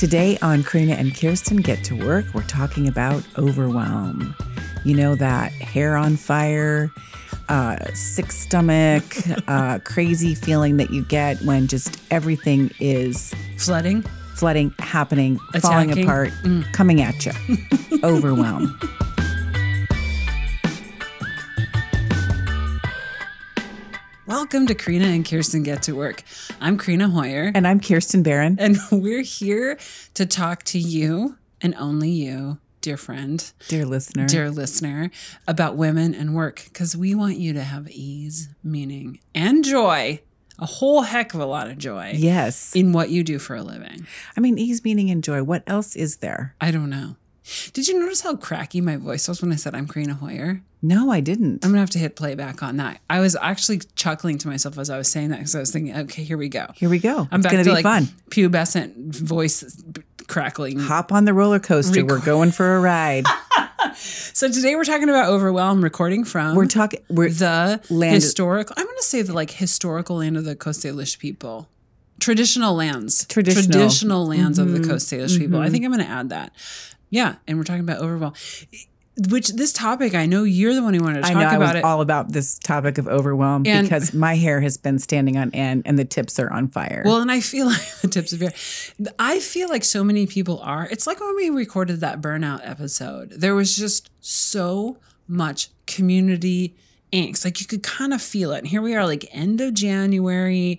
Today on Karina and Kirsten Get to Work, we're talking about overwhelm. You know, that hair on fire, uh, sick stomach, uh, crazy feeling that you get when just everything is Flooding. flooding, happening, falling Attacking. apart, coming at you. overwhelm. Welcome to Karina and Kirsten Get to Work. I'm Karina Hoyer, And I'm Kirsten Barron. and we're here to talk to you and only you, dear friend, Dear listener. dear listener, about women and work because we want you to have ease, meaning, and joy a whole heck of a lot of joy Yes. in what you do for a living. I mean, ease, meaning, and joy. What else is there? I don't know. Did you notice how cracky my voice was when I said I'm Karina Hoyer? No, I didn't. I'm gonna have to hit playback on that. I was actually chuckling to myself as I was saying that because I was thinking, okay, here we go. Here we go. I'm it's back going to be like fun. pubescent voice crackling. Hop on the roller coaster. We're going for a ride. So today we're talking about overwhelm. Recording from We're talking. We're the Land- historical. I'm going to say the like historical land of the Coast Salish people, traditional lands, Traditional. traditional lands of Mm-hmm. the Coast Salish people. I think I'm going to add that. Yeah, and we're talking about overwhelm. Which this topic, I know you're the one who wanted to I talk know I about was it. all about this topic of overwhelm And- because my hair has been standing on end and the tips are on fire. Well, and I feel like the tips of your, I feel like so many people are. It's like when we recorded that burnout episode. There was just so much community angst. Like you could kind of feel it. And here we are, like end of January,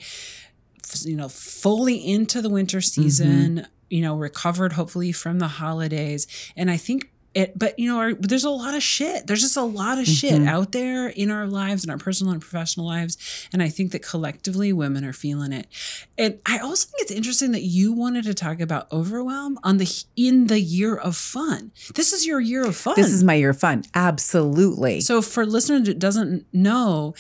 you know, fully into the winter mm-hmm. season. You know, recovered hopefully from the holidays, and I think it. But you know, our, there's a lot of shit. There's just a lot of shit mm-hmm. out there in our lives, in our personal and professional lives, and I think that collectively women are feeling it. And I also think it's interesting that you wanted to talk about overwhelm on the in the year of fun. This is your year of fun. this is my year of fun. Absolutely. so for listeners that doesn't know,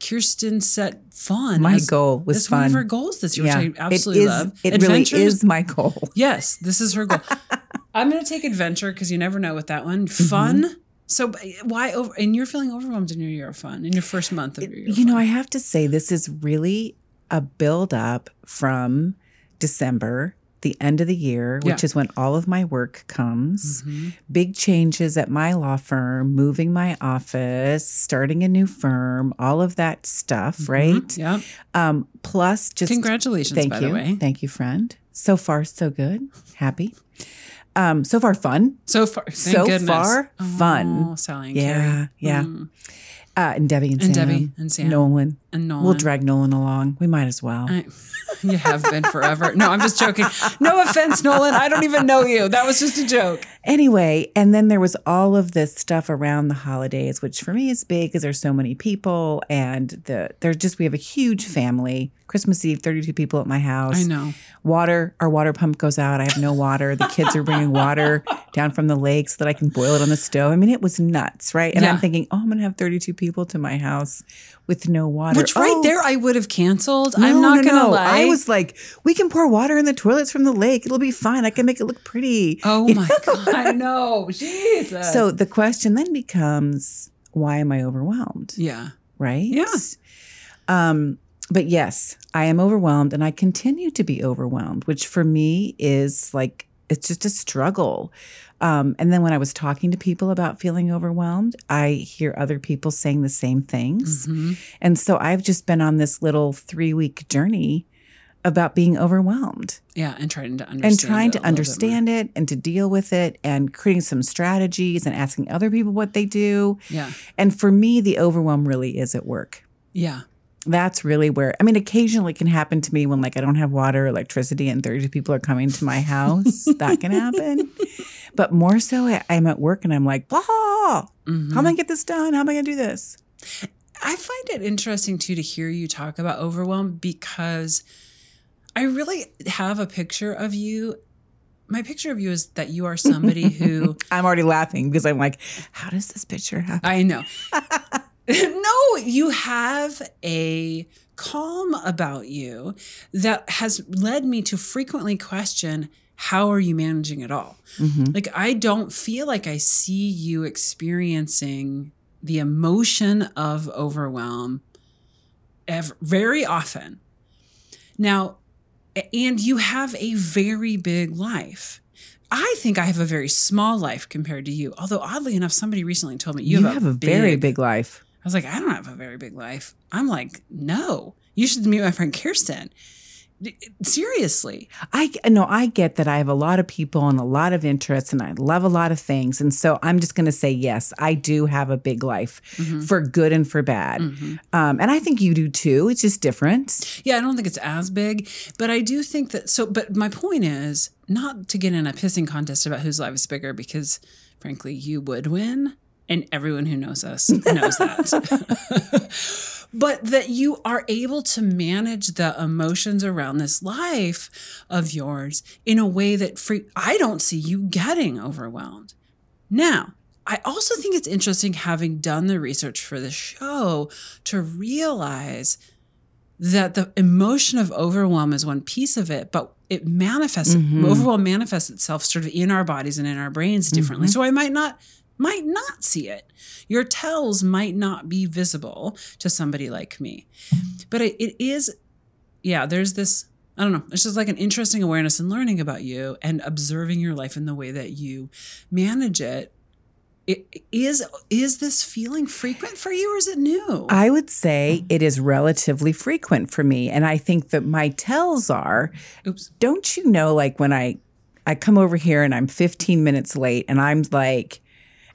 Kirsten set fun. my as- goal was as fun. one of her goals this year, yeah, which I absolutely it is. love. It Adventures- really is my goal. Yes, this is her goal. I'm going to take adventure because you never know with that one. Mm-hmm. Fun. So why over? And you're feeling overwhelmed in your year of fun in your first month of your year. You know. I have to say this is really a build up from December, the end of the year, which Yeah. is when all of my work comes. Mhm. Big changes at my law firm, moving my office, starting a new firm, all of that stuff, right? Yeah. Um, plus just Congratulations, Thank by you. the way. Thank you, friend. So far, so good. Happy. Um, so far, fun. So far, thank So goodness. far, fun. Oh, Sally Yeah, Carrie. yeah. Mm. Uh, and Debbie and, And Sam. Debbie and Sam. Nolan. And Nolan. We'll drag Nolan along. We might as well. I, you have been forever. No, I'm just joking. No offense, Nolan. I don't even know you. That was just a joke. Anyway, and then there was all of this stuff around the holidays, which for me is big because there's so many people, and the there's just we have a huge family. Christmas Eve, 32 people at my house. I know. Water, our water pump goes out. I have no water. The kids are bringing water down from the lake so that I can boil it on the stove. I mean, it was nuts, right? And I'm thinking, oh, I'm going to have 32 people to my house with no water. Which right Oh, there, I would have canceled. no, I'm not no, gonna no. lie. I was like, we can pour water in the toilets from the lake. It'll be fine. I can make it look pretty. Oh my god! I know. Jesus. So the question then becomes, why am I overwhelmed? yeah. Right? Yeah. Um, but yes, I am overwhelmed and I continue to be overwhelmed, which for me is like it's just a struggle. Um, and then when I was talking to people about feeling overwhelmed, I hear other people saying the same things. Mhm. And so I've just been on this little three week journey about being overwhelmed Yeah, and trying to understand and trying it to a little bit more. understand it and to deal with it and creating some strategies and asking other people what they do. Yeah. And for me, the overwhelm really is at work. Yeah. That's really where, I mean, occasionally it can happen to me when, like, I don't have water, electricity, and 30 people are coming to my house. that can happen. But more so, I, I'm at work and I'm like, blah, Mhm. how am I going to get this done? How am I going to do this? I find it interesting too to hear you talk about overwhelm because I really have a picture of you. My picture of you is that you are somebody who I'm already laughing because I'm like, how does this picture happen? I know. no, you have a calm about you that has led me to frequently question how are you managing it all? Mhm. Like I don't feel like I see you experiencing the emotion of overwhelm ever, very often. Now, and you have a very big life. I think I have a very small life compared to you. Although oddly enough, somebody recently told me you, You have a very big life. I was like, I don't have a very big life. I'm like, no, you should meet my friend Kirsten. Seriously. I no, I get that I have a lot of people and a lot of interests and I love a lot of things. And so I'm just going to say, yes, I do have a big life Mm-hmm. for good and for bad. Um, and I think you do too. It's just different. Yeah, I don't think it's as big, but I do think that. So, but my point is not to get in a pissing contest about whose life is bigger, because frankly, you would win, and everyone who knows us knows that. but that you are able to manage the emotions around this life of yours in a way that free, I don't see you getting overwhelmed. Now, I also think it's interesting having done the research for the show to realize that the emotion of overwhelm is one piece of it, but it manifests mm-hmm. overwhelm manifests itself sort of in our bodies and in our brains differently. Mm-hmm. So I might not might not see it. Your tells might not be visible to somebody like me. But it, it is yeah, there's this I don't know. It's just like an interesting awareness and learning about you and observing your life in the way that you manage it. It, is is this feeling frequent for you or is it new? I would say it is relatively frequent for me. And I think that my tells are Oops. don't you know like when I I come over here and I'm 15 minutes late and I'm like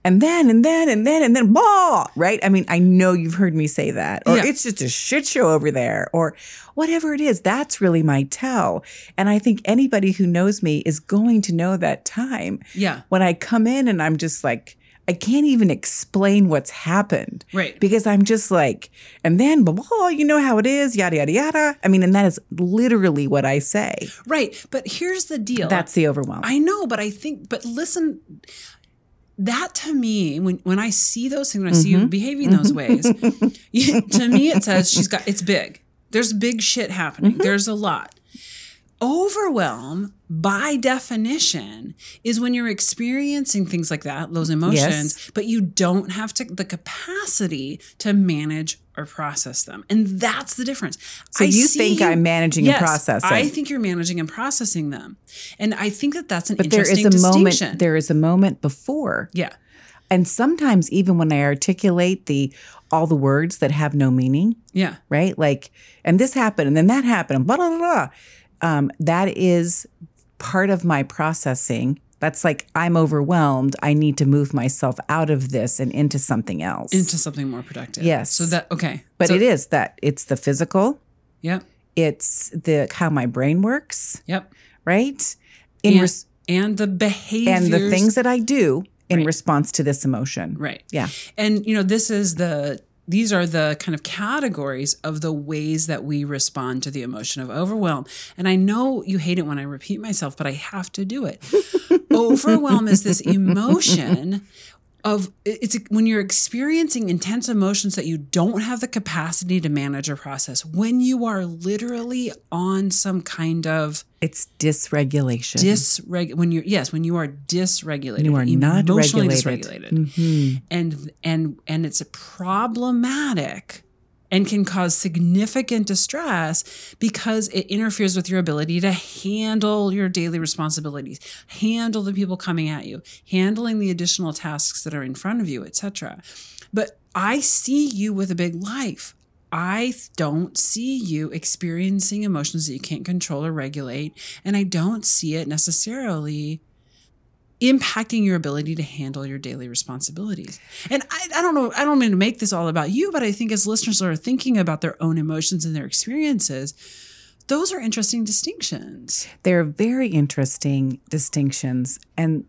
and then and then and then and then blah, right? I mean, I know you've heard me say that. Or Yeah. it's just a shit show over there or whatever it is. That's really my tell. And I think anybody who knows me is going to know that time Yeah. when I come in and I'm just like I can't even explain what's happened. Right. Because I'm just like, and then blah, blah, you know how it is, yada, yada, yada. I mean, and that is literally what I say. Right. But here's the deal. That's the overwhelm. I know, but I think, but listen, that to me, when when I see those things, when I see Mm-hmm. you behaving those ways, you- to me it says she's got it's big. There's big shit happening. Mm-hmm. There's a lot. Overwhelm, by definition, is when you're experiencing things like that, those emotions, but you don't have to, the capacity to manage or process them, and that's the difference. So you think I'm managing and processing. I think you're managing and processing them, and I think that that's an but there interesting is a distinction. moment, there is a moment before. yeah, And sometimes even when I articulate the all the words that have no meaning, yeah, right? Like, and this happened, and then that happened, and blah blah blah. blah. Um, that is part of my processing. That's like I'm overwhelmed. I need to move myself out of this and into something else. into something more productive. Yes. So that okay, but so, it is that it's the physical, Yep. it's the how my brain works, Yep. right? In And, res- and the behaviors and the things that I do in Right. response to this emotion. right. Yeah. And you know, this is the these are the kind of categories of the ways that we respond to the emotion of overwhelm. And I know you hate it when I repeat myself, but I have to do it. overwhelm is this emotion of it's when you're experiencing intense emotions that you don't have the capacity to manage or process when you are literally on some kind of It's dysregulation. dysreg when you're yes when you are dysregulated You are not emotionally regulated. dysregulated Mhm. and and and it's a problematic and can cause significant distress because it interferes with your ability to handle your daily responsibilities handle the people coming at you handling the additional tasks that are in front of you etc but i see you with a big life I don't see you experiencing emotions that you can't control or regulate. And I don't see it necessarily impacting your ability to handle your daily responsibilities. And I, I don't know, I don't mean to make this all about you, but I think as listeners are thinking about their own emotions and their experiences, those are interesting distinctions. They're very interesting distinctions. And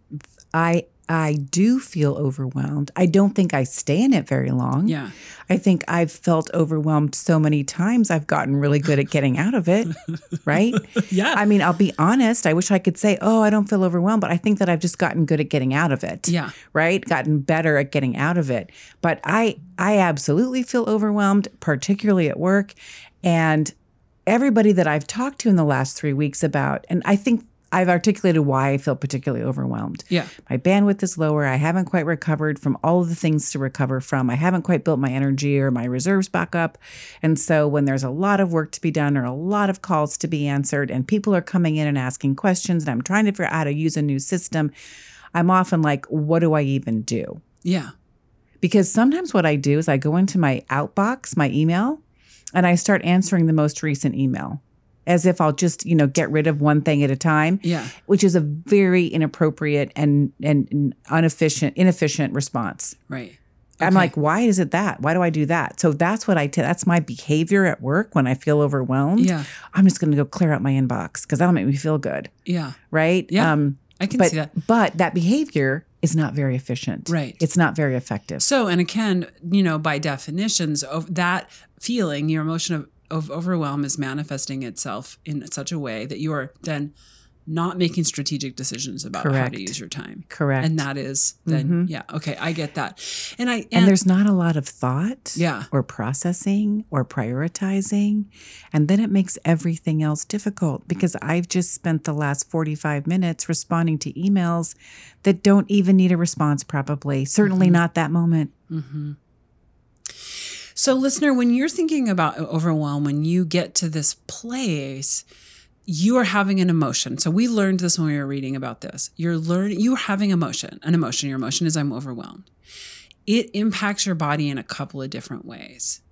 I I do feel overwhelmed. I don't think I stay in it very long. Yeah. I think I've felt overwhelmed so many times I've gotten really good at getting out of it. right? Yeah. I mean, I'll be honest. I wish I could say, oh, I don't feel overwhelmed, but I think that I've just gotten good at getting out of it. Yeah. Right? Gotten better at getting out of it. But I I absolutely feel overwhelmed, particularly at work. And everybody that I've talked to in the last three weeks about, and I think I've articulated why I feel particularly overwhelmed. Yeah. My bandwidth is lower. I haven't quite recovered from all of the things to recover from. I haven't quite built my energy or my reserves back up. And so when there's a lot of work to be done or a lot of calls to be answered and people are coming in and asking questions and I'm trying to figure out how to use a new system, I'm often like, what do I even do? Yeah. Because sometimes what I do is I go into my outbox, my email, and I start answering the most recent email as if I'll just, you know, get rid of one thing at a time. Yeah. Which is a very inappropriate and and inefficient inefficient response. Right. I'm like, why is it that? Why do I do that? So that's what I t- that's my behavior at work when I feel overwhelmed. Yeah. I'm just going to go clear out my inbox because that'll make me feel good, Yeah. right? Yeah. Um, I can but see that. but that behavior is not very efficient. Right. It's not very effective. So, and again, you know, by definitions, of that feeling, your emotion of, of overwhelm is manifesting itself in such a way that you are then not making strategic decisions about how to use your time. Correct. And that is then, mm-hmm. yeah, okay, I get that. And I, and, and there's not a lot of thought Yeah. or processing or prioritizing and then it makes everything else difficult because i've just spent the last 45 minutes responding to emails that don't even need a response probably certainly mm-hmm. not that moment mm-hmm. So, listener, when you're thinking about overwhelm, when you get to this place, you are having an emotion. So, we learned this when we were reading about this. You're learning, you are having emotion, an emotion. Your emotion is I'm overwhelmed. It impacts your body in a couple of different ways.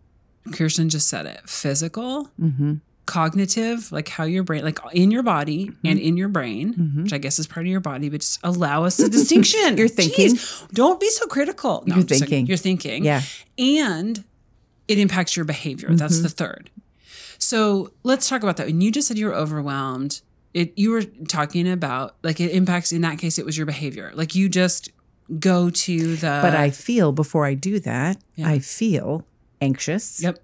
Kirsten just said it physical, mm-hmm. cognitive, like how your brain, like in your body and in your brain, which I guess is part of your body, but just allow us a distinction. Mm-hmm. You're thinking. Jeez, don't be so critical. No, You're I'm just like, thinking. you're thinking. yeah And it impacts your behavior. That's the third. So let's talk about that. When you just said you were overwhelmed, it you were talking about like it impacts in that case it was your behavior. Like you just go to the but i feel before i do that Yeah. i feel anxious Yep.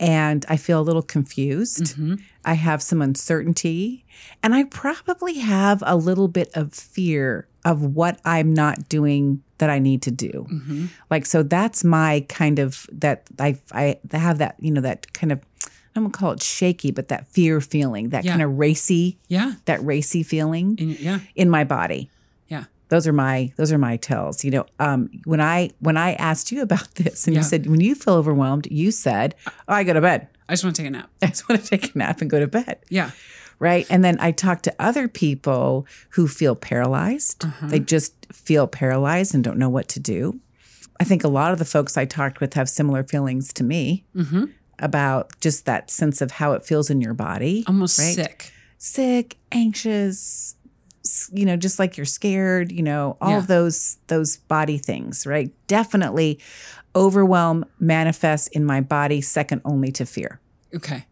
and I feel a little confused. Mhm. I have some uncertainty, and I probably have a little bit of fear of what I'm not doing that I need to do. Mhm. Like, so that's my kind of that I I have that you know that kind of I don't want to call it shaky, but that fear feeling, that Yeah. kind of racy, Yeah. that racy feeling In- yeah. in my body Yeah. those are my those are my tells you know um when i when i asked you about this and Yeah. you said when you feel overwhelmed you said oh, i go to bed I just want to take a nap. i just want to take a nap and go to bed Yeah. Right and then i talk to other people who feel paralyzed Uh-huh. they just feel paralyzed and don't know what to do i think a lot of the folks i talked with have similar feelings to me Mm-hmm. about just that sense of how it feels in your body Almost Right. sick. sick, anxious, you know, just like you're scared, you know, all Yeah. of those those body things, right? Definitely overwhelm manifests in my body second only to fear. Okay.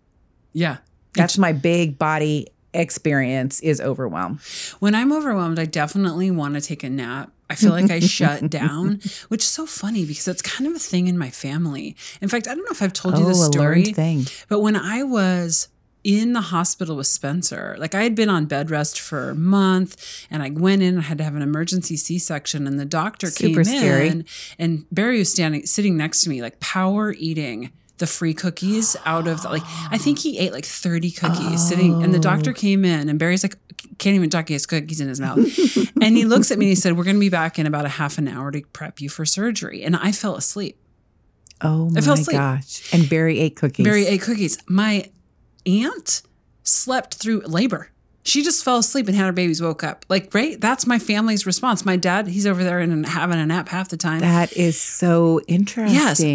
Yeah. That's my big body experience is overwhelm. When I'm overwhelmed, I definitely want to take a nap. I feel like I shut down, which is so funny because it's kind of a thing in my family. In fact, I don't know if I've told you this Oh, a story. thing. But when I was in the hospital with Spencer, like I had been on bed rest for a month and I went in and had to have an emergency C section and the doctor Super came scary. in and Barry was standing sitting next to me, like power eating the free cookies out of the, like I think he ate like 30 cookies sitting and the Oh. doctor came in and Barry's like can't even talk he has cookies in his mouth and he looks at me and he said we're going to be back in about a half an hour to prep you for surgery and I fell asleep Oh my I fell asleep. gosh. And Barry ate cookies. Barry ate cookies. My aunt slept through labor. She just fell asleep and had her babies woke up. Like, right? That's my family's response. My dad, he's over there and having a nap half the time. That is so interesting.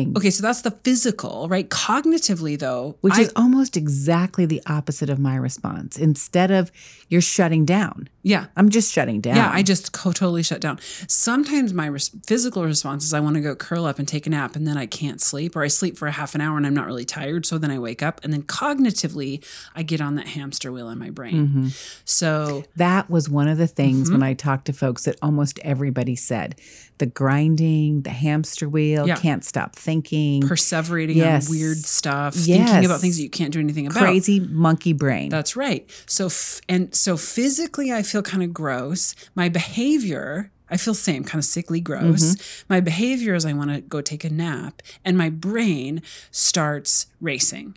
yes. Okay, so that's the physical, right? Cognitively, though, Which I- is almost exactly the opposite of my response. Instead of you're shutting down, yeah. I'm just shutting down. Yeah, I just totally shut down. Sometimes my res- physical response is I want to go curl up and take a nap and then I can't sleep, or I sleep for a half an hour and I'm not really tired. So then I wake up and then cognitively I get on that hamster wheel in my brain. Mm-hmm. So That was one of the things Mm-hmm. when I talked to folks that almost everybody said the grinding, the hamster wheel, Yeah. can't stop thinking, perseverating Yes. on weird stuff, Yes. thinking about things that you can't do anything about. crazy monkey brain. That's right. So f- and so physically, I feel kind of gross. My behavior, I feel same, kind of sickly gross. My behavior is I want to go take a nap, and my brain starts racing.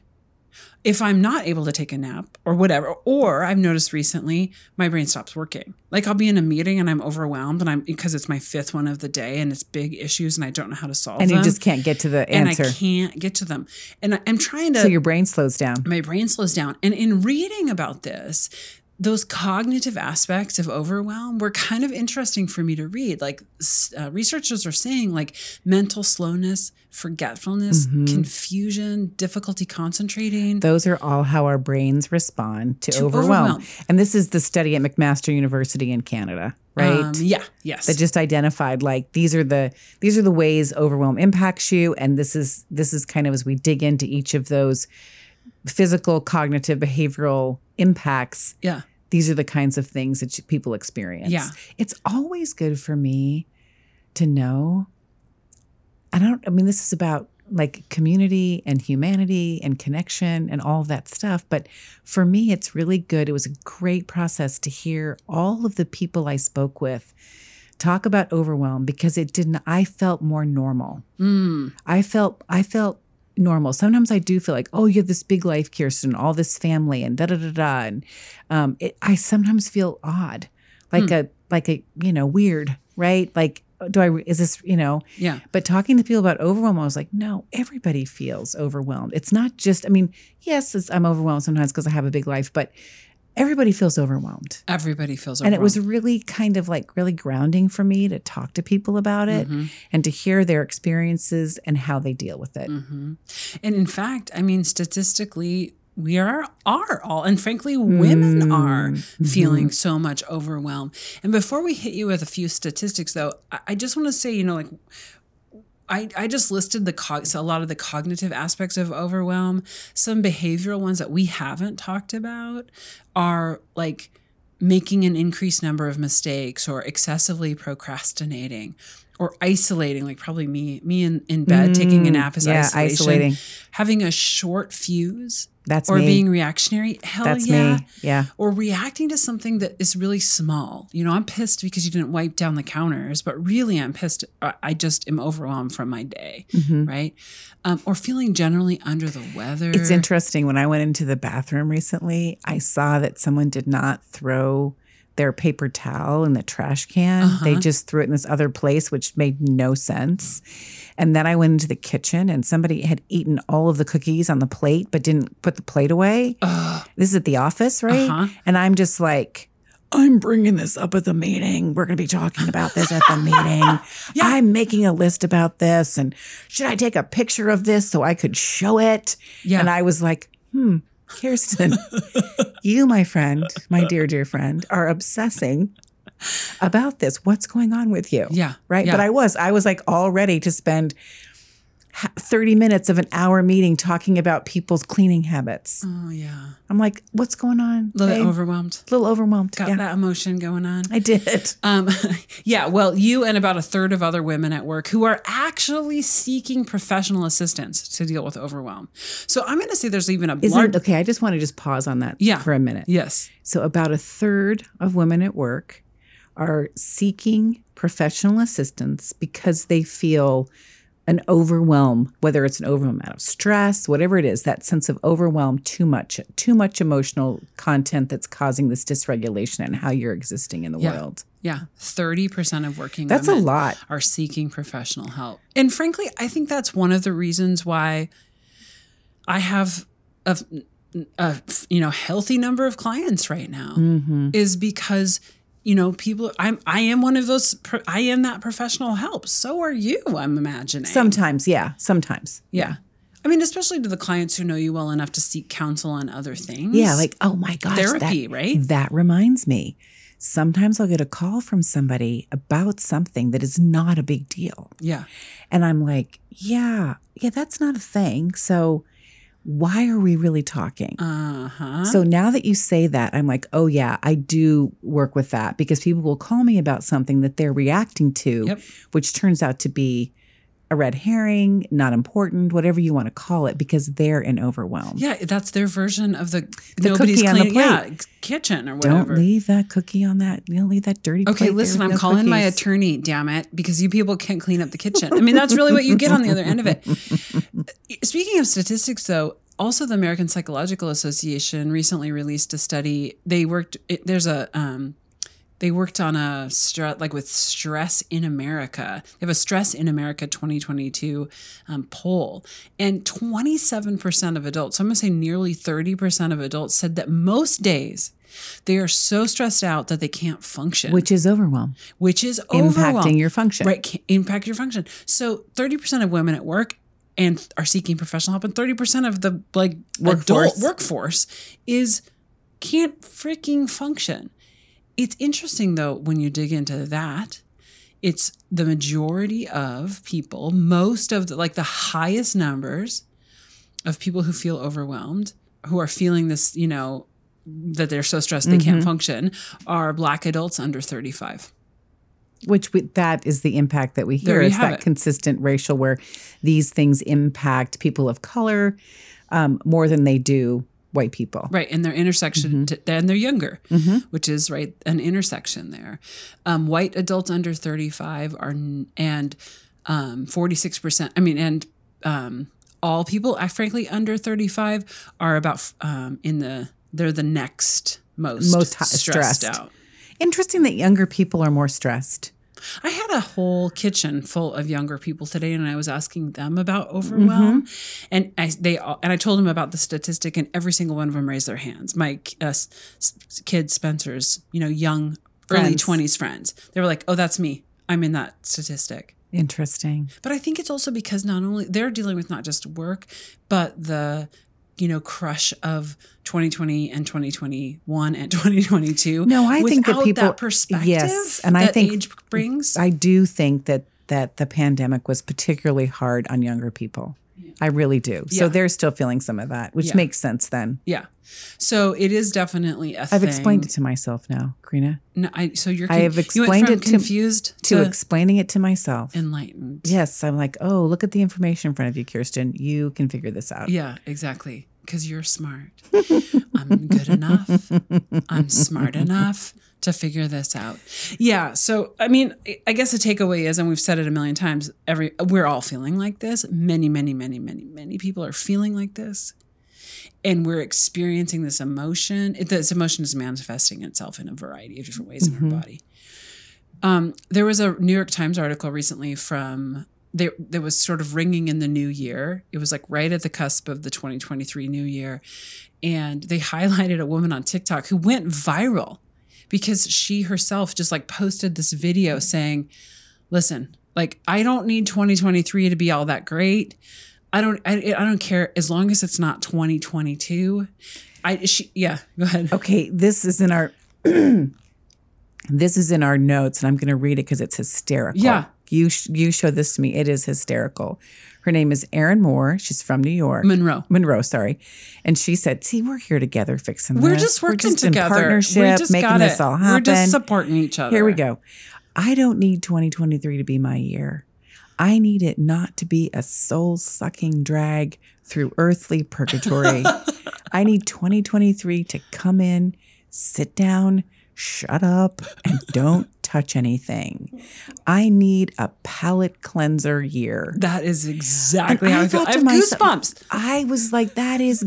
If I'm not able to take a nap or whatever, or I've noticed recently my brain stops working. Like I'll be in a meeting and I'm overwhelmed and I'm because it's my fifth one of the day and it's big issues and I don't know how to solve And them. And you just can't get to the answer. and I can't get to them. And I, I'm trying to so your brain slows down. my brain slows down. And in reading about this, those cognitive aspects of overwhelm were kind of interesting for me to read. Like uh, researchers are saying, like mental slowness, forgetfulness, confusion, difficulty concentrating. Those are all how our brains respond to, To overwhelm. overwhelm. And this is the study at McMaster University in Canada, right? Um, yeah. Yes. that just identified like these are the these are the ways overwhelm impacts you and this is this is kind of as we dig into each of those physical cognitive behavioral impacts yeah. These are the kinds of things that people experience Yeah. it's always good for me to know i don't i mean this is about like community and humanity and connection and all that stuff but for me it's really good it was a great process to hear all of the people i spoke with talk about overwhelm because it didn't i felt more normal Mm. I felt I felt normal. Sometimes I do feel like, oh, you have this big life, Kirsten, all this family, and da da da da. And um, it, I sometimes feel odd, like a like a you know weird, right? Like, do I is this you know? Yeah. But talking to people about overwhelm, I was like, no, everybody feels overwhelmed. It's not just. I mean, yes, it's, I'm overwhelmed sometimes because I have a big life, but everybody feels overwhelmed. Everybody feels overwhelmed. And it was really kind of like really grounding for me to talk to people about it Mm-hmm. and to hear their experiences and how they deal with it. Mm-hmm. And in fact, I mean, statistically, we are are all, and frankly, women Mm, are mm-hmm. feeling so much overwhelm. And before we hit you with a few statistics, though, I, I just want to say, you know, like. I, I just listed the cog- so a lot of the cognitive aspects of overwhelm. Some behavioral ones that we haven't talked about are like making an increased number of mistakes or excessively procrastinating or isolating, like probably me me in, in bed taking a nap is Mm, yeah, isolation. isolating. Having a short fuse That's or me. being reactionary. Hell That's yeah. me. Yeah. Or reacting to something that is really small. You know, I'm pissed because you didn't wipe down the counters, but really I'm pissed. I I just am overwhelmed from my day, right? Um, or feeling generally under the weather. It's interesting. When I went into the bathroom recently, I saw that someone did not throw their paper towel in the trash can. They Uh-huh. just threw it in this other place, which made no sense. And then I went into the kitchen and somebody had eaten all of the cookies on the plate, but didn't put the plate away. This is at the office, right? Uh-huh. And I'm just like, I'm bringing this up at the meeting. We're going to be talking about this at the meeting. I'm making a list about this. And should I take a picture of this so I could show it? Yeah. And I was like, hmm, Kirsten, you, my friend, my dear, dear friend, are obsessing about this. What's going on with you? Yeah. Right. Yeah. But I was, I was like all ready to spend 30 minutes of an hour meeting talking about people's cleaning habits. Oh yeah. I'm like, what's going on? A little babe? overwhelmed. A little overwhelmed. Got yeah, that emotion going on. I did. Um, yeah, well, you and about a third of other women at work who are actually seeking professional assistance to deal with overwhelm. So I'm going to say there's even a Isn't large. okay? I just want to just pause on that Yeah. for a minute. Yes. So, about a third of women at work are seeking professional assistance because they feel an overwhelm, whether it's an overwhelm out of stress, whatever it is, that sense of overwhelm, too much, too much emotional content that's causing this dysregulation and how you're existing in the Yeah. world. Yeah. 30% of working That's a lot. are seeking professional help. And frankly, I think that's one of the reasons why I have a, a you know healthy number of clients right now Mm-hmm. is because you know people I'm I am one of those I am that professional help. So are you, I'm imagining. Sometimes, yeah, sometimes. Yeah. I mean, especially to the clients who know you well enough to seek counsel on other things. Yeah, like, oh my gosh. Therapy, that, right? That reminds me. Sometimes I'll get a call from somebody about something that is not a big deal. yeah. And I'm like, yeah, yeah, that's not a thing. So why are we really talking? Uh huh. So now that you say that, I'm like, oh, yeah, I do work with that because people will call me about something that they're reacting to, Yep. which turns out to be a red herring, not important, whatever you want to call it, because they're in overwhelm. yeah, that's their version of the, The nobody's cookie cleaning, yeah, kitchen or whatever. Don't leave that cookie on that. You don't leave that dirty. Okay, listen, I'm no calling my attorney, damn it, because you people can't clean up the kitchen. I mean, that's really what you get on the other end of it. Speaking of statistics, though, also the American Psychological Association recently released a study. They worked. It, there's a um, they worked on a stress like with stress in America. They have a stress in America 2022 um, poll, and 27% of adults, so I'm gonna say nearly 30% of adults, said that most days they are so stressed out that they can't function, Which is overwhelm, which is impacting your function. Right, impact your function. So 30% of women at work and are seeking professional help, and 30% of the like Workforce. adult workforce is can't freaking function. It's interesting though when you dig into that. It's the majority of people, most of the like the highest numbers of people who feel overwhelmed, who are feeling this, you know, that they're so stressed they Mm-hmm. can't function, are black adults under 35. Which we, that is the impact that we hear. There you It's have that it. consistent racial where these things impact people of color um, more than they do white people. Right, and their intersection, Mm-hmm. to, and they're younger, which is right an intersection there. Um, white adults under thirty five are n- and forty six percent. I mean, and um, all people, uh, frankly, under thirty five are about um, in the they're the next most Most stressed, stressed. out. Interesting that younger people are more stressed. I had a whole kitchen full of younger people today, and I was asking them about overwhelm, and I they all, and I told them about the statistic, and every single one of them raised their hands. My uh, s- kid Spencer's, you know, young early twenties friends, they were like, "Oh, that's me. I'm in that statistic." Interesting. But I think it's also because not only they're dealing with not just work, but the you know crush of 2020 and 2021 and 2022. No, I think that people- that perspective, yes, and I think- age brings. I do think that that the pandemic was particularly hard on younger people. I really do. So they're still feeling some of that, which Yeah. makes sense then. Yeah. So it is definitely a I've thing. explained it to myself now, Karina. No, I, so you're. I have explained it to- confused To to, explaining it to myself. enlightened. Yes, I'm like, oh, look at the information in front of you, Kirsten. You can figure this out. Yeah, exactly. Because you're smart. I'm good enough. I'm smart enough to figure this out. Yeah. So I mean, I guess the takeaway is, and we've said it a million times, every we're all feeling like this. Many, many, many, many, many people are feeling like this. And we're experiencing this emotion. It, this emotion is manifesting itself in a variety of different ways in our body. Um, there was a New York Times article recently from there that was sort of ringing in the new year. It was like right at the cusp of the 2023 new year. And they highlighted a woman on TikTok who went viral because she herself just like posted this video saying, listen, like I don't need 2023 to be all that great. I don't I, I don't care as long as it's not 2022. I she yeah, go ahead. Okay, this is in our this is in our notes, and I'm going to read it because it's hysterical. Yeah. You sh- you show this to me. It is hysterical. Her name is Erin Moore. She's from New York. Monroe. Monroe, sorry. And she said, "See, we're here together fixing We're this. just working just in together. partnership, we just making got this all happen. We're just supporting each other. Here we go. I don't need 2023 to be my year. I need it not to be a soul sucking drag through earthly purgatory. I need 2023 to come in, sit down, shut up, and don't touch anything. I need a palate cleanser year. That is exactly And how I I feel. I have myself- goosebumps I was like, that is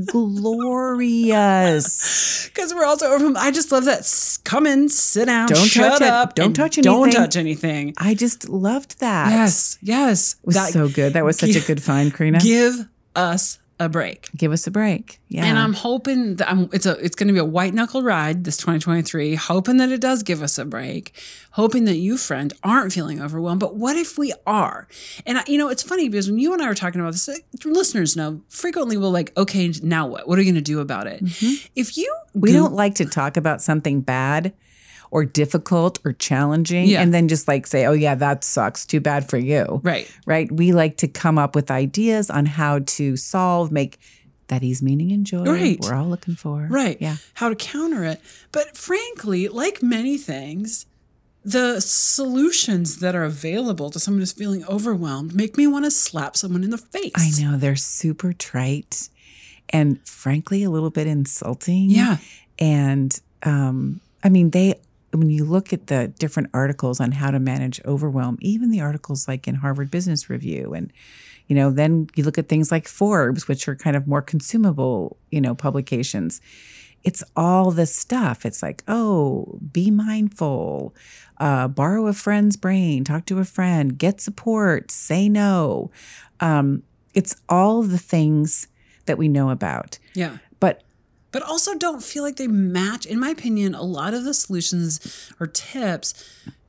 glorious. because we're also over. I just love that. Come in, sit down, Don't shut touch it. up, Don't touch Don't touch anything. I just loved that. Yes, yes. It was That- so good. That was such a good find, Karina. Give us a break. Give us a break. Yeah. And I'm hoping that I'm, it's a it's going to be a white knuckle ride this 2023. Hoping that it does give us a break. Hoping that you, friend, aren't feeling overwhelmed. But what if we are? And I, you know, it's funny because when you and I were talking about this, like, listeners know frequently we'll like, okay, now what? What are you going to do about it? Mm-hmm. If you we Goo- don't like to talk about something bad or difficult or challenging Yeah. and then just like say, oh, yeah, that sucks. Too bad for you. right. Right. We like to come up with ideas on how to solve, make that ease, meaning, and joy. Right. We're all looking for. Right. Yeah. How to counter it. But frankly, like many things, the solutions that are available to someone who's feeling overwhelmed make me want to slap someone in the face. I know they're super trite and frankly a little bit insulting. Yeah. And um, I mean, they when you look at the different articles on how to manage overwhelm, even the articles like in Harvard Business Review and you know, then you look at things like Forbes, which are kind of more consumable, you know, publications. It's all this stuff. It's like, oh, be mindful, uh, borrow a friend's brain, talk to a friend, get support, say no. Um, it's all the things that we know about. Yeah. But also don't feel like they match. In my opinion, a lot of the solutions or tips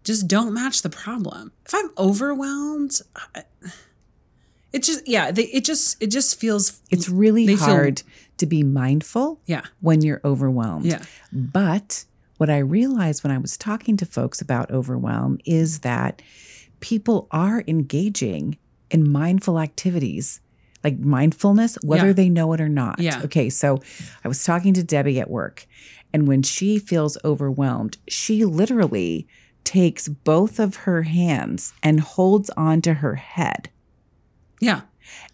just don't match the problem. If I'm overwhelmed, I- it just yeah, they, it just it just feels it's really They feel- hard to be mindful yeah when you're overwhelmed. yeah But what I realized when I was talking to folks about overwhelm is that people are engaging in mindful activities, like mindfulness, whether Yeah. they know it or not. Yeah. Okay. So I was talking to Debbie at work, and when she feels overwhelmed, she literally takes both of her hands and holds onto her head. yeah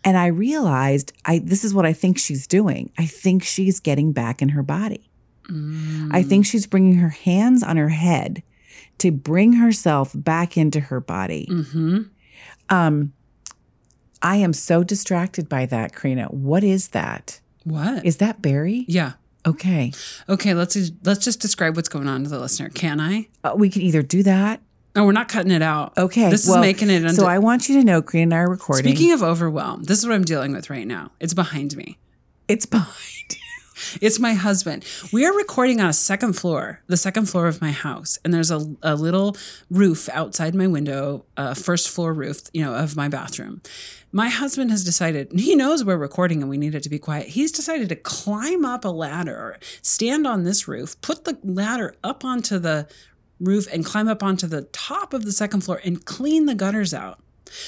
And I realized I this is what I think she's doing. I think she's getting back in her body. I think she's bringing her hands on her head to bring herself back into her body. mm-hmm. Um, I am so distracted by that, Karina. What is that? what Is that Barry? yeah Okay. okay let's let's just describe what's going on to the listener can I Uh, we can either do that. no we're not cutting it out Okay. this well, is making it So I want you to know, Karina and I are recording. speaking of overwhelm this is what I'm dealing with right now it's behind me it's behind. It's my husband. We are recording on a second floor, the second floor of my house, and there's a, a little roof outside my window, uh, first floor roof, you know, of my bathroom. My husband has decided he knows we're recording and we need it to be quiet. He's decided to climb up a ladder, stand on this roof, put the ladder up onto the roof, and climb up onto the top of the second floor and clean the gutters out.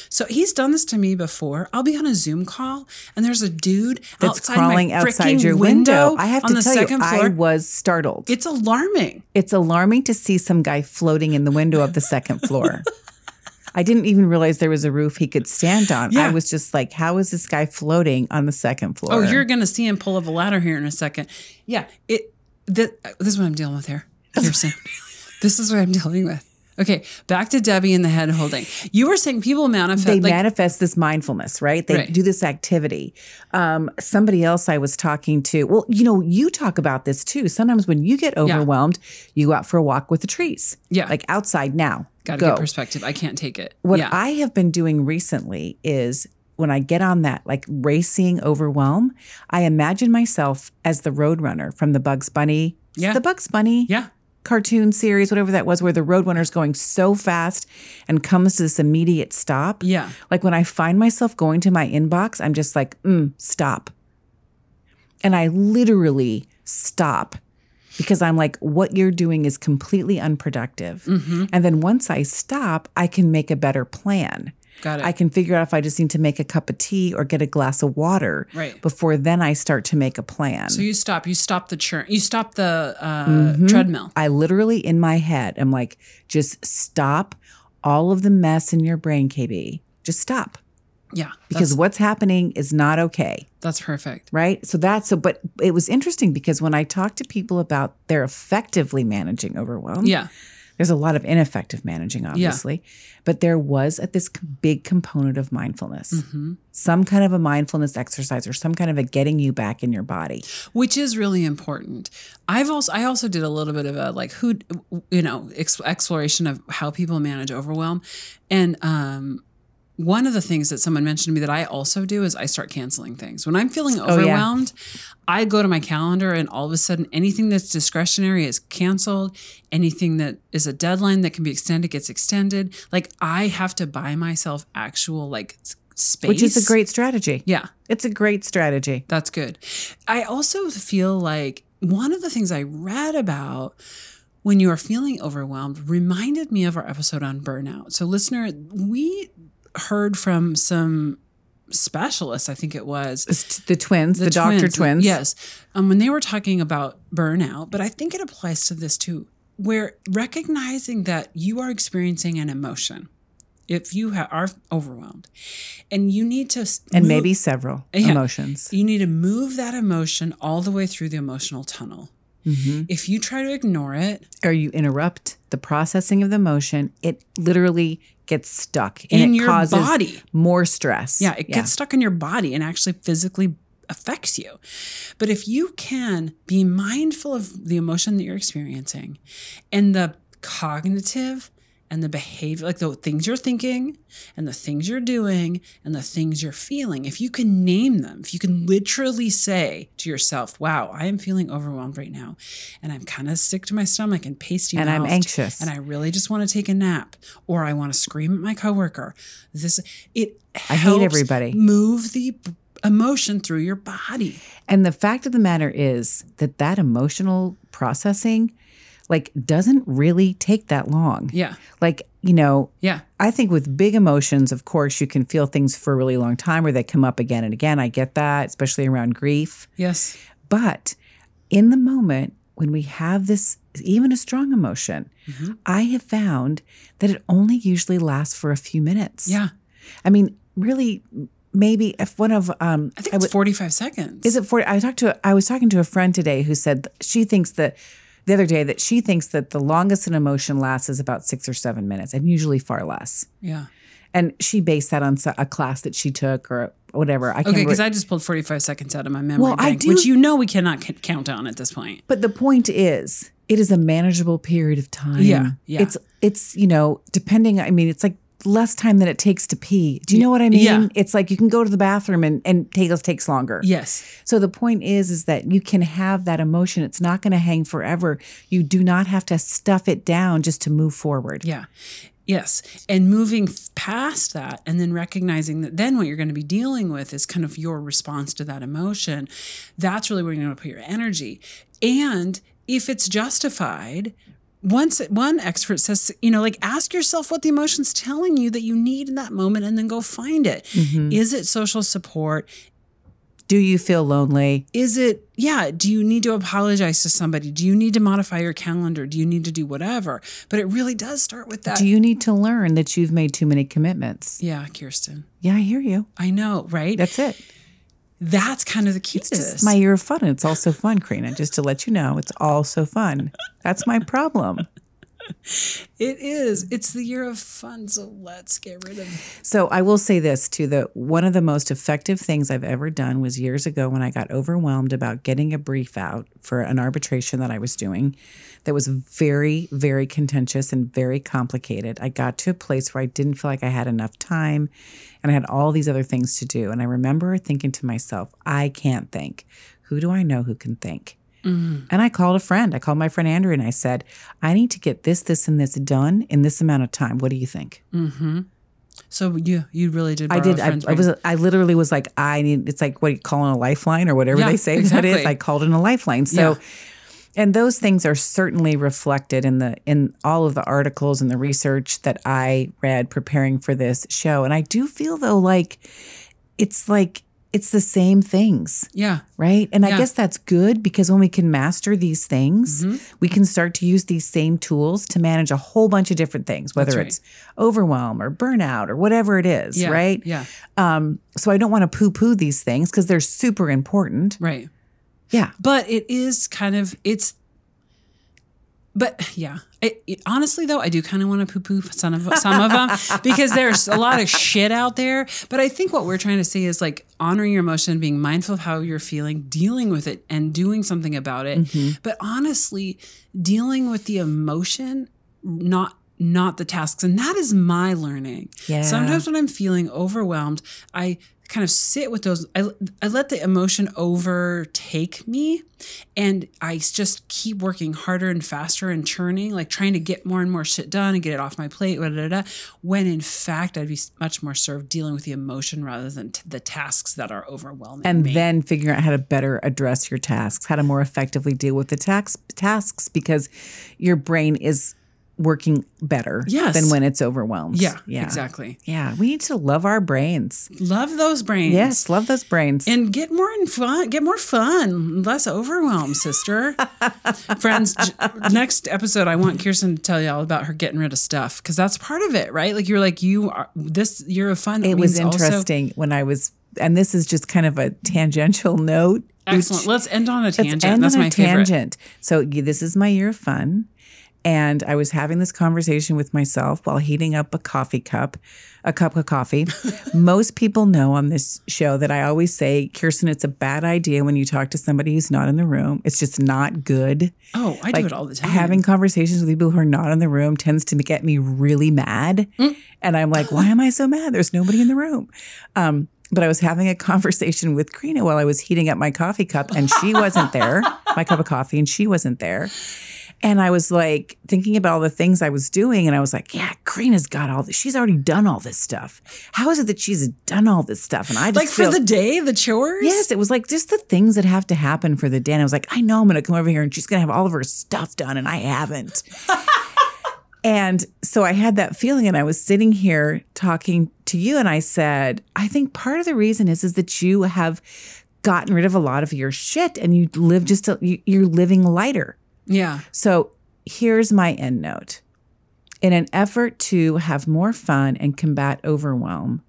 So he's done this to me before. I'll be on a Zoom call and there's a dude That's outside crawling outside your window. I have on to the tell you, second I was startled. It's alarming. it's alarming to see some guy floating in the window of the second floor. I didn't even realize there was a roof he could stand on. Yeah. I was just like, how is this guy floating on the second floor? Oh, you're gonna see him pull up a ladder here in a second. Yeah, it. Th- this is what I'm dealing with here. This is what I'm dealing with. Okay, back to Debbie and the head holding. You were saying people manifest. they like, manifest this mindfulness, right? They Right. do this activity. Um, somebody else I was talking to, well, you know, you talk about this too. Sometimes when you get overwhelmed, you go out for a walk with the trees. Yeah. Like outside now. Got to go. get perspective. I can't take it. What yeah. I have been doing recently is when I get on that like racing overwhelm, I imagine myself as the roadrunner from the Bugs Bunny, Yeah. the Bugs Bunny yeah. Cartoon series, whatever that was, where the roadrunner's going so fast and comes to this immediate stop. Yeah. Like when I find myself going to my inbox, I'm just like, mm, stop. And I literally stop because I'm like, what you're doing is completely unproductive. Mm-hmm. And then once I stop, I can make a better plan. Got it. I can figure out if I just need to make a cup of tea or get a glass of water Right. before then I start to make a plan. so you stop. You stop the churn. You stop the uh, Mm-hmm. treadmill. I literally in my head am like, just stop all of the mess in your brain, KB. Just stop Yeah. because what's happening is not okay. that's perfect. Right. So that's so, but it was interesting because when I talk to people about they're effectively managing overwhelm, Yeah. There's a lot of ineffective managing, obviously, but there was at this big component of mindfulness, Mm-hmm. some kind of a mindfulness exercise or some kind of a getting you back in your body. which is really important. I've also I also did a little bit of a like who you know exploration of how people manage overwhelm, and um, one of the things that someone mentioned to me that I also do is I start canceling things when I'm feeling Oh, yeah. overwhelmed. I go to my calendar and all of a sudden anything that's discretionary is canceled. Anything that is a deadline that can be extended gets extended. Like I have to buy myself actual like space, Which is a great strategy. yeah. It's a great strategy. That's good. I also feel like one of the things I read about when you are feeling overwhelmed reminded me of our episode on burnout. So, listener, we heard from some specialists, I think it was. The twins, the, doctor twins. Yes. Um, when they were talking about burnout, but I think it applies to this too, where recognizing that you are experiencing an emotion. If you ha- are overwhelmed and you need to And move- maybe several Yeah. emotions. you need to move that emotion all the way through the emotional tunnel. If you try to ignore it Or you interrupt the processing of the emotion, it literally gets stuck and In it your causes body. more stress. Yeah, it gets stuck in your body and actually physically affects you. But if you can be mindful of the emotion that you're experiencing and the cognitive and the behavior, like the things you're thinking and the things you're doing and the things you're feeling, if you can name them, if you can literally say to yourself, wow, I am feeling overwhelmed right now and I'm kind of sick to my stomach and pasty And I'm anxious. and I really just want to take a nap or I want to scream at my coworker. This it I hate everybody. Move the emotion through your body. And the fact of the matter is that that emotional processing like doesn't really take that long. Yeah. Like, you know, Yeah. I think with big emotions, of course, you can feel things for a really long time or they come up again and again. I get that, especially around grief. Yes. But in the moment when we have this, even a strong emotion, Mm-hmm. I have found that it only usually lasts for a few minutes. Yeah. I mean, really, maybe if one of, um, I think it's 45 seconds. is it for? I talked to. I was talking to a friend today who said she thinks that the other day that she thinks that the longest an emotion lasts is about six or seven minutes, and usually far less. Yeah. And she based that on a class that she took or whatever. I can't. Okay, because I just pulled 45 seconds out of my memory Well, I do- which you know we cannot c- count on at this point. but the point is, it is a manageable period of time. Yeah, yeah. It's it's you know depending. I mean, it's like less time than it takes to pee. Do you know what I mean? Yeah. It's like you can go to the bathroom and and takes takes longer. Yes. So the point is is that you can have that emotion. It's not going to hang forever. You do not have to stuff it down just to move forward. Yeah. Yes. And moving past that and then recognizing that then what you're going to be dealing with is kind of your response to that emotion. That's really where you're going to put your energy. And if it's justified, once one expert says, you know, like ask yourself what the emotion's telling you that you need in that moment and then go find it. Mm-hmm. Is it social support? Do you feel lonely? is it yeah do you need to apologize to somebody do you need to modify your calendar do you need to do whatever but it really does start with that Do you need to learn that you've made too many commitments? yeah kirsten Yeah, I hear you. i know right That's it. That's kind of the key It's to just this my year of fun. It's all so fun, Karina. Just to let you know, it's all so fun. That's my problem. It is it's the year of fun so let's get rid of So I will say this too: that one of the most effective things I've ever done was years ago when I got overwhelmed about getting a brief out for an arbitration that I was doing that was very, very contentious and very complicated. I got to a place where I didn't feel like I had enough time and I had all these other things to do. And I remember thinking to myself, I can't think. Who do I know who can think? And I called a friend. I called my friend Andrew and I said, I need to get this, this, and this done in this amount of time. What do you think? Mm-hmm. so you you really did I did. I, I was. I literally was like, I need. It's like what you call in a lifeline or whatever Yeah, they say that exactly. is. I called in a lifeline. So, Yeah. and those things are certainly reflected in the in all of the articles and the research that I read preparing for this show. And I do feel though like it's like it's the same things. yeah Right. And I guess that's good because when we can master these things, Mm-hmm. we can start to use these same tools to manage a whole bunch of different things, whether right. it's overwhelm or burnout or whatever it is. yeah Right. yeah Um, so I don't want to poo poo these things because they're super important. right Yeah. but it is kind of it's but yeah. It, it- honestly though i do kind of want to poo-poo some of some of them because there's a lot of shit out there. But i think what we're trying to say is like honoring your emotion being mindful of how you're feeling dealing with it and doing something about it. Mm-hmm. But honestly dealing with the emotion not not the tasks. And that is my learning. Yeah. sometimes when i'm feeling overwhelmed i kind of sit with those I, I let the emotion overtake me and i just keep working harder and faster and churning like trying to get more and more shit done and get it off my plate da, da, da, when in fact i'd be much more served dealing with the emotion rather than t- the tasks that are overwhelming And me. then figuring out how to better address your tasks, how to more effectively deal with the tax tasks because your brain is working better Yes. than when it's overwhelmed. yeah, Yeah. exactly Yeah. We need to love our brains. love those brains Yes. Love those brains. and get more in fun get more fun less overwhelm sister friends next episode i want kirsten to tell you all about her getting rid of stuff because that's part of it right like you're like you are this year of fun it was means also- interesting when I was and this is just kind of a tangential note. Excellent. Let's end on a Let's tangent. end That's on my a favorite. tangent. So this is my year of fun. And I was having this conversation with myself while heating up a coffee cup, a cup of coffee. Most people know on this show that I always say, Kirsten, it's a bad idea when you talk to somebody who's not in the room. It's just not good. Oh, I do it all the time. Having conversations with people who are not in the room tends to get me really mad. Mm. And I'm like, why am I so mad? There's nobody in the room. Um, but I was having a conversation with Karina while I was heating up my coffee cup, and she wasn't there, my cup of coffee, and she wasn't there. And I was like thinking about all the things I was doing, and I was like, yeah, Karina's got all this. She's already done all this stuff. How is it that she's done all this stuff? And I just like for feel- the day, the chores? Yes, it was like just the things that have to happen for the day. And I was like, I know I'm going to come over here and she's going to have all of her stuff done, and I haven't. and so I had that feeling, and I was sitting here talking to you, and I said, I think part of the reason is is that you have gotten rid of a lot of your shit, and you live just a, you, you're living lighter. Yeah. So here's my end note. In an effort to have more fun and combat overwhelm,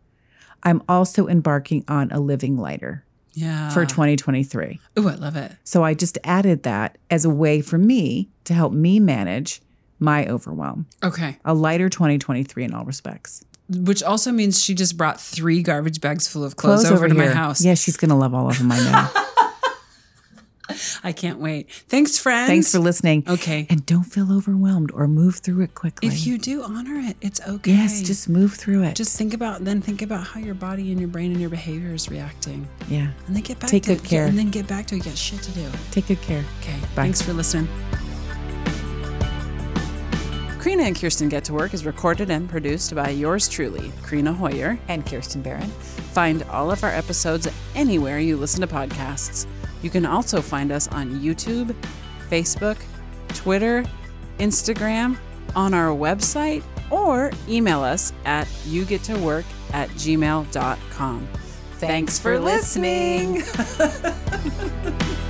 I'm also embarking on a living lighter Yeah. for 2023. Oh, I love it. So I just added that as a way for me to help me manage my overwhelm. Okay. A lighter 2023 in all respects. Which also means she just brought three garbage bags full of clothes, over, to my house. Yeah, she's going to love all of them, I know. I can't wait. Thanks, friends. Thanks for listening. Okay. And don't feel overwhelmed or move through it quickly. If you do honor it, it's okay. yes, just move through it. just think about then think about how your body and your brain and your behavior is reacting, yeah. and then get back. Take to good it. care. and then get back to it. You got shit to do. Take good care. Okay. Bye. Thanks for listening. Karina and Kirsten Get to Work is recorded and produced by yours truly, Karina Hoyer. And Kirsten Barron. Find all of our episodes anywhere you listen to podcasts. You can also find us on YouTube, Facebook, Twitter, Instagram, on our website, or email us at yougettowork at gmail.com. Thanks for listening.